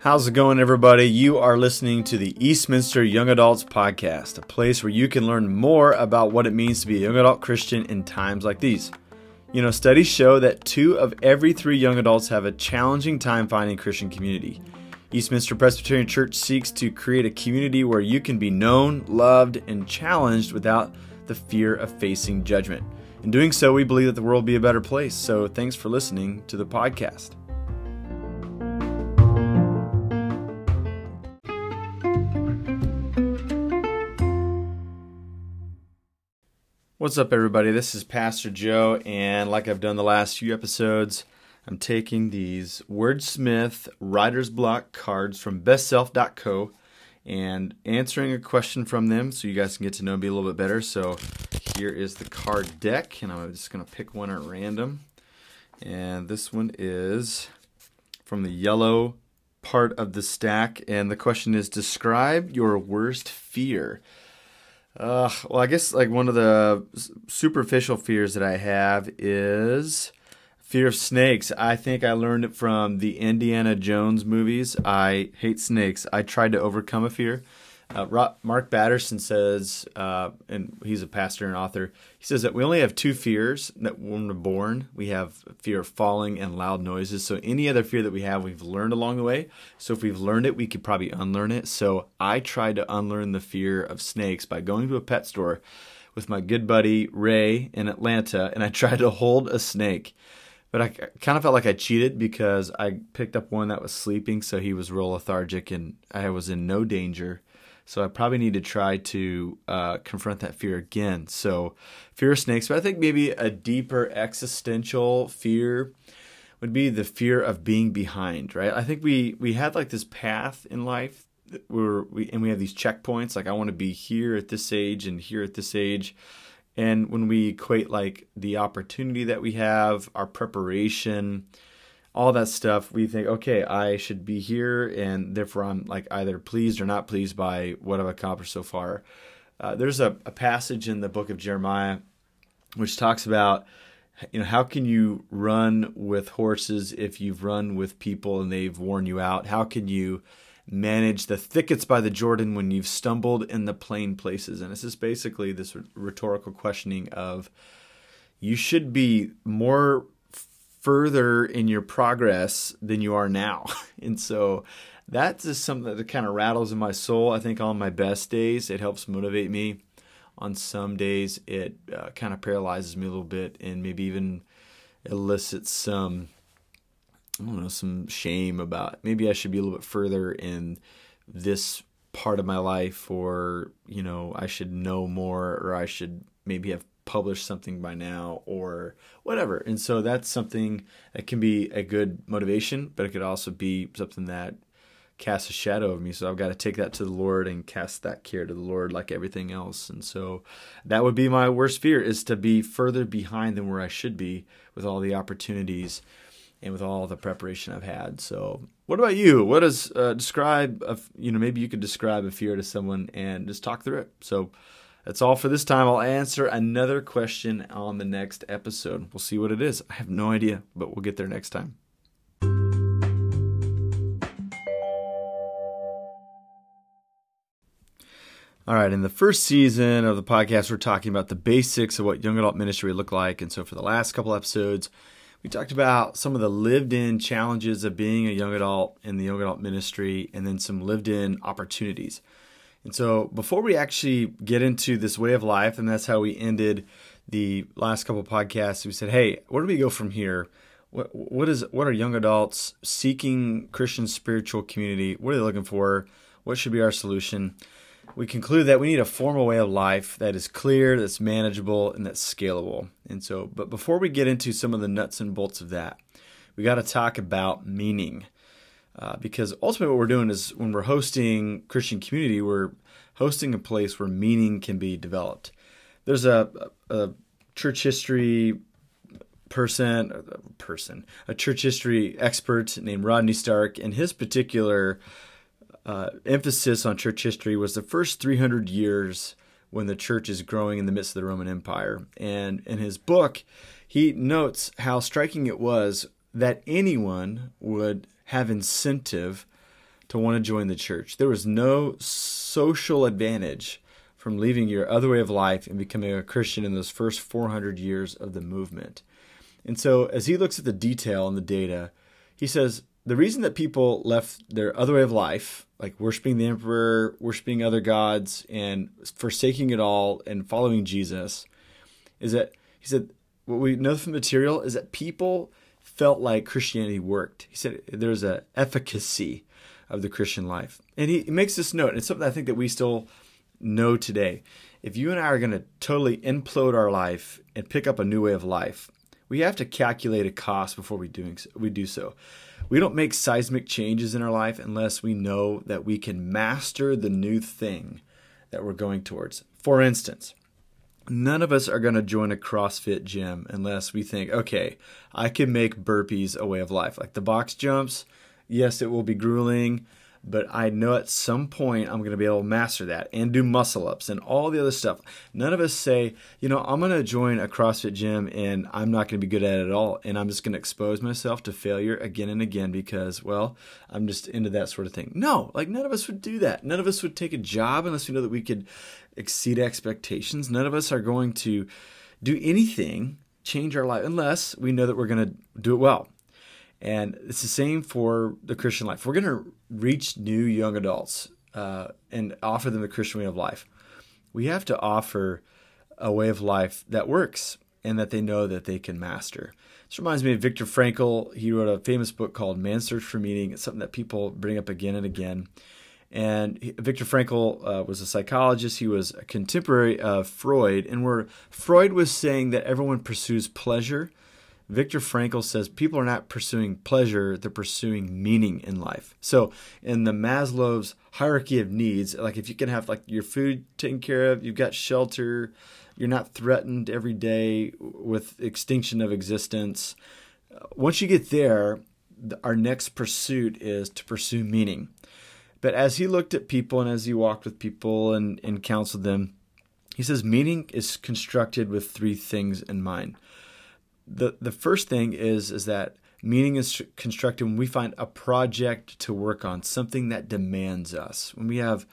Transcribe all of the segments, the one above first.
How's it going, everybody? You are listening to the Eastminster Young Adults Podcast, a place where you can learn more about what it means to be a young adult Christian in times like these. You know, studies show that two of every three young adults have a challenging time finding Christian community. Eastminster Presbyterian Church seeks to create a community where you can be known, loved, and challenged without the fear of facing judgment. In doing so, we believe that the world will be a better place. So, thanks for listening to the podcast. What's up, everybody? This is Pastor Joe, and like I've done the last few episodes, I'm taking these Wordsmith Writer's Block cards from bestself.co and answering a question from them so you guys can get to know me a little bit better. So here is the card deck, and I'm just going to pick one at random. And this one is from the yellow part of the stack, and the question is Describe your worst fear. Uh, well, I guess like one of the superficial fears that I have is fear of snakes. I think I learned it from the Indiana Jones movies. I hate snakes. I tried to overcome a fear. Uh, Mark Batterson says, uh, and he's a pastor and author. He says that we only have two fears that when we're born. We have fear of falling and loud noises. So any other fear that we have, we've learned along the way. So if we've learned it, we could probably unlearn it. So I tried to unlearn the fear of snakes by going to a pet store with my good buddy Ray in Atlanta, and I tried to hold a snake. But I kind of felt like I cheated because I picked up one that was sleeping, so he was real lethargic, and I was in no danger so I probably need to try to uh, confront that fear again. So fear of snakes, but I think maybe a deeper existential fear would be the fear of being behind, right? I think we we had like this path in life where we and we have these checkpoints like I want to be here at this age and here at this age. And when we equate like the opportunity that we have, our preparation, all that stuff, we think, okay, I should be here, and therefore I'm like either pleased or not pleased by what I've accomplished so far. Uh, there's a, a passage in the book of Jeremiah which talks about you know how can you run with horses if you've run with people and they've worn you out how can you manage the thickets by the jordan when you've stumbled in the plain places and this is basically this rhetorical questioning of you should be more further in your progress than you are now. and so that's just something that kind of rattles in my soul. I think on my best days, it helps motivate me. On some days, it uh, kind of paralyzes me a little bit and maybe even elicits some, I don't know, some shame about maybe I should be a little bit further in this part of my life or, you know, I should know more or I should maybe have published something by now or whatever. And so that's something that can be a good motivation, but it could also be something that casts a shadow of me. So I've got to take that to the Lord and cast that care to the Lord like everything else. And so that would be my worst fear is to be further behind than where I should be with all the opportunities and with all the preparation I've had. So what about you? What does uh, describe, a, you know, maybe you could describe a fear to someone and just talk through it. So that's all for this time. I'll answer another question on the next episode. We'll see what it is. I have no idea, but we'll get there next time. All right, in the first season of the podcast, we're talking about the basics of what young adult ministry look like. And so for the last couple episodes, we talked about some of the lived in challenges of being a young adult in the young adult ministry and then some lived in opportunities. And so, before we actually get into this way of life, and that's how we ended the last couple podcasts, we said, "Hey, where do we go from here? What what is what are young adults seeking Christian spiritual community? What are they looking for? What should be our solution?" We conclude that we need a formal way of life that is clear, that's manageable, and that's scalable. And so, but before we get into some of the nuts and bolts of that, we got to talk about meaning. Uh, because ultimately, what we're doing is when we're hosting Christian community, we're hosting a place where meaning can be developed. There's a, a, church history person, person, a church history expert named Rodney Stark, and his particular uh, emphasis on church history was the first 300 years when the church is growing in the midst of the Roman Empire. And in his book, he notes how striking it was that anyone would have incentive to want to join the church. There was no social advantage from leaving your other way of life and becoming a Christian in those first 400 years of the movement. And so, as he looks at the detail and the data, he says the reason that people left their other way of life, like worshiping the emperor, worshiping other gods, and forsaking it all and following Jesus, is that he said what we know from material is that people felt like Christianity worked. He said there's a efficacy of the Christian life. And he makes this note, and it's something I think that we still know today. If you and I are going to totally implode our life and pick up a new way of life, we have to calculate a cost before we doing we do so. We don't make seismic changes in our life unless we know that we can master the new thing that we're going towards. For instance, none of us are going to join a CrossFit gym unless we think, okay, I can make burpees a way of life. Like the box jumps, yes, it will be grueling but I know at some point I'm going to be able to master that and do muscle ups and all the other stuff. None of us say, you know, I'm going to join a CrossFit gym and I'm not going to be good at it at all. And I'm just going to expose myself to failure again and again because, well, I'm just into that sort of thing. No, like none of us would do that. None of us would take a job unless we know that we could exceed expectations. None of us are going to do anything, change our life, unless we know that we're going to do it well. And it's the same for the Christian life. We're going to reach new young adults uh, and offer them the Christian way of life. We have to offer a way of life that works and that they know that they can master. This reminds me of Viktor Frankl. He wrote a famous book called Man's Search for Meaning. It's something that people bring up again and again. And Viktor Frankl uh, was a psychologist. He was a contemporary of Freud. And where Freud was saying that everyone pursues pleasure, Viktor Frankl says people are not pursuing pleasure, they're pursuing meaning in life. So, in the Maslow's hierarchy of needs, like if you can have like your food taken care of, you've got shelter, you're not threatened every day with extinction of existence. Uh, once you get there, our next pursuit is to pursue meaning. But as he looked at people and as he walked with people and, and counseled them, he says meaning is constructed with three things in mind the the first thing is is that meaning is constructed when we find a project to work on, something that demands us. When we have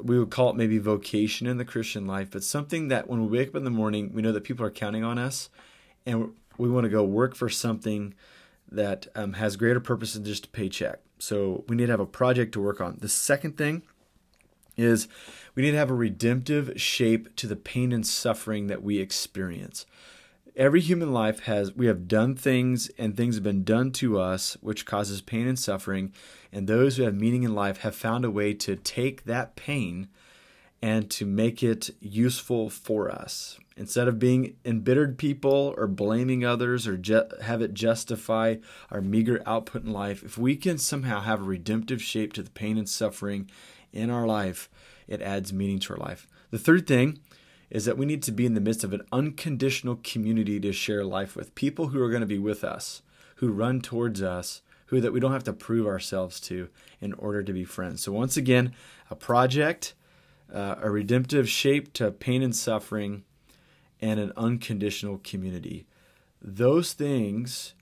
we would call it maybe vocation in the Christian life, but something that when we wake up in the morning, we know that people are counting on us, and we want to go work for something that um, has greater purpose than just a paycheck. So we need to have a project to work on. The second thing is we need to have a redemptive shape to the pain and suffering that we experience every human life has we have done things and things have been done to us which causes pain and suffering. And those who have meaning in life have found a way to take that pain and to make it useful for us. Instead of being embittered people or blaming others or ju- have it justify our meager output in life if we can somehow have a redemptive shape to the pain and suffering in our life it adds meaning to our life. The third thing is that we need to be in the midst of an unconditional community to share life with people who are going to be with us, who run towards us, who that we don't have to prove ourselves to in order to be friends. So once again, a project, uh, a redemptive shape to pain and suffering, and an unconditional community. Those things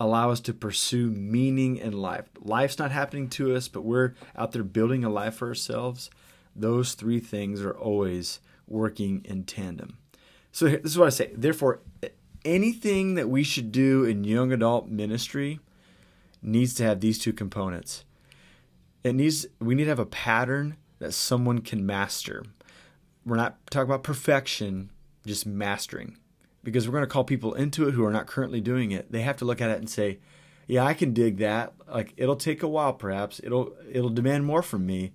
allow us to pursue meaning in life. Life's not happening to us, but we're out there building a life for ourselves. Those three things are always working in tandem. So this is what I say. Therefore, anything that we should do in young adult ministry needs to have these two components. It needs we need to have a pattern that someone can master. We're not talking about perfection, just mastering. Because we're going to call people into it who are not currently doing it. They have to look at it and say, "Yeah, I can dig that. Like it'll take a while perhaps. It'll it'll demand more from me,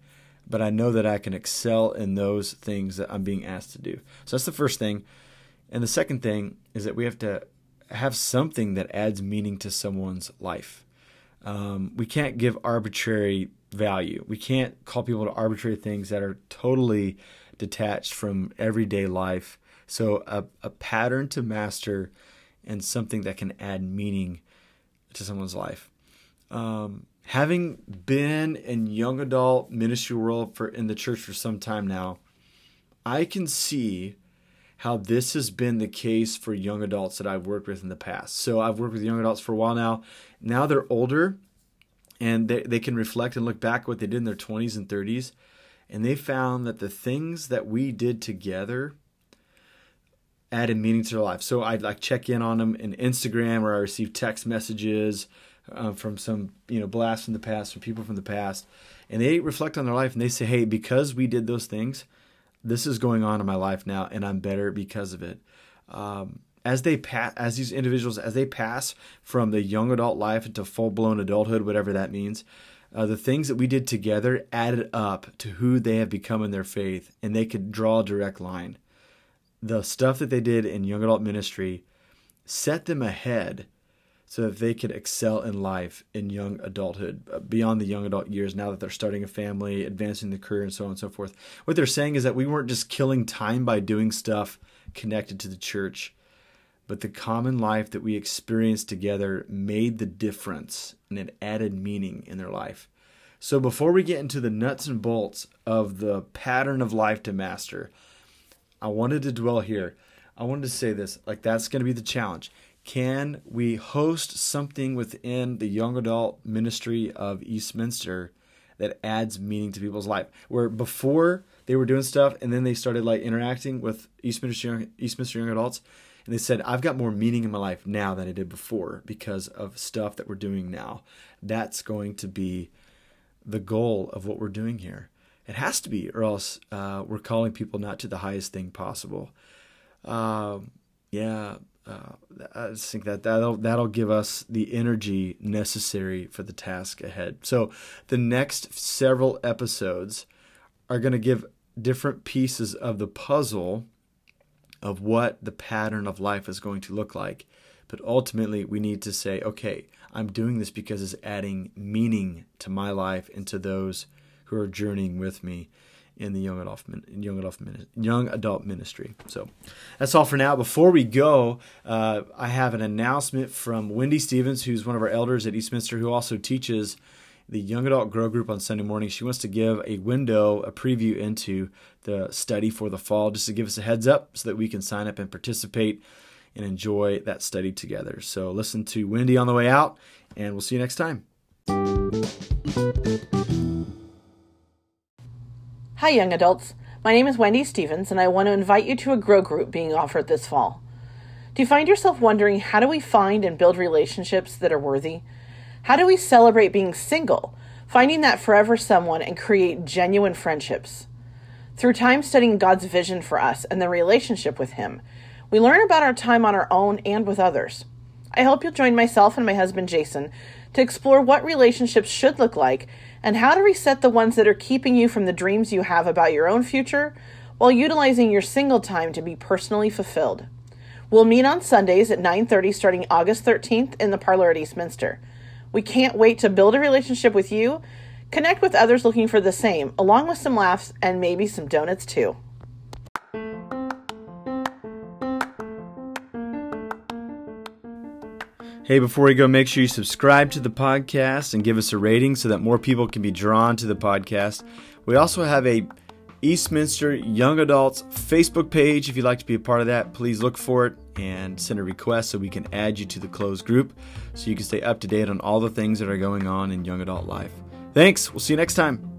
but I know that I can excel in those things that I'm being asked to do. So that's the first thing. And the second thing is that we have to have something that adds meaning to someone's life. Um, we can't give arbitrary value. We can't call people to arbitrary things that are totally detached from everyday life. So, a, a pattern to master and something that can add meaning to someone's life. Um, having been in young adult ministry world for in the church for some time now, I can see how this has been the case for young adults that I've worked with in the past. So I've worked with young adults for a while now. Now they're older and they, they can reflect and look back what they did in their 20s and 30s. And they found that the things that we did together added meaning to their life. So I'd like check in on them in Instagram or I receive text messages uh, from some, you know, blasts from the past, from people from the past. And they reflect on their life and they say, hey, because we did those things, this is going on in my life now, and I'm better because of it. Um, as they pass, as these individuals, as they pass from the young adult life into full blown adulthood, whatever that means, uh, the things that we did together added up to who they have become in their faith, and they could draw a direct line. The stuff that they did in young adult ministry set them ahead so that they could excel in life in young adulthood, uh, beyond the young adult years, now that they're starting a family, advancing the career, and so on and so forth. What they're saying is that we weren't just killing time by doing stuff connected to the church, but the common life that we experienced together made the difference and it added meaning in their life. So before we get into the nuts and bolts of the pattern of life to master, I wanted to dwell here. I wanted to say this like that's going to be the challenge can we host something within the young adult ministry of Eastminster that adds meaning to people's life? Where before they were doing stuff and then they started like interacting with Eastminster young, Eastminster young adults, and they said, I've got more meaning in my life now than I did before because of stuff that we're doing now. That's going to be the goal of what we're doing here. It has to be, or else uh, we're calling people not to the highest thing possible. Um, yeah, uh, I just think that that'll that'll give us the energy necessary for the task ahead. So the next several episodes are going to give different pieces of the puzzle of what the pattern of life is going to look like. But ultimately, we need to say, okay, I'm doing this because it's adding meaning to my life and to those who are journeying with me in the young adult young adult young adult ministry. So that's all for now. Before we go, uh, I have an announcement from Wendy Stevens, who's one of our elders at Eastminster, who also teaches the young adult grow group on Sunday morning. She wants to give a window, a preview into the study for the fall, just to give us a heads up so that we can sign up and participate and enjoy that study together. So listen to Wendy on the way out, and we'll see you next time. Hi, young adults. My name is Wendy Stevens, and I want to invite you to a grow group being offered this fall. Do you find yourself wondering how do we find and build relationships that are worthy? How do we celebrate being single, finding that forever someone, and create genuine friendships? Through time studying God's vision for us and the relationship with Him, we learn about our time on our own and with others. I hope you'll join myself and my husband Jason to explore what relationships should look like and how to reset the ones that are keeping you from the dreams you have about your own future while utilizing your single time to be personally fulfilled. We'll meet on Sundays at 9:30 starting August 13th in the parlor at Eastminster. We can't wait to build a relationship with you, connect with others looking for the same, along with some laughs and maybe some donuts too. Hey, before we go, make sure you subscribe to the podcast and give us a rating so that more people can be drawn to the podcast. We also have a Eastminster Young Adults Facebook page. If you'd like to be a part of that, please look for it and send a request so we can add you to the closed group so you can stay up to date on all the things that are going on in young adult life. Thanks. We'll see you next time.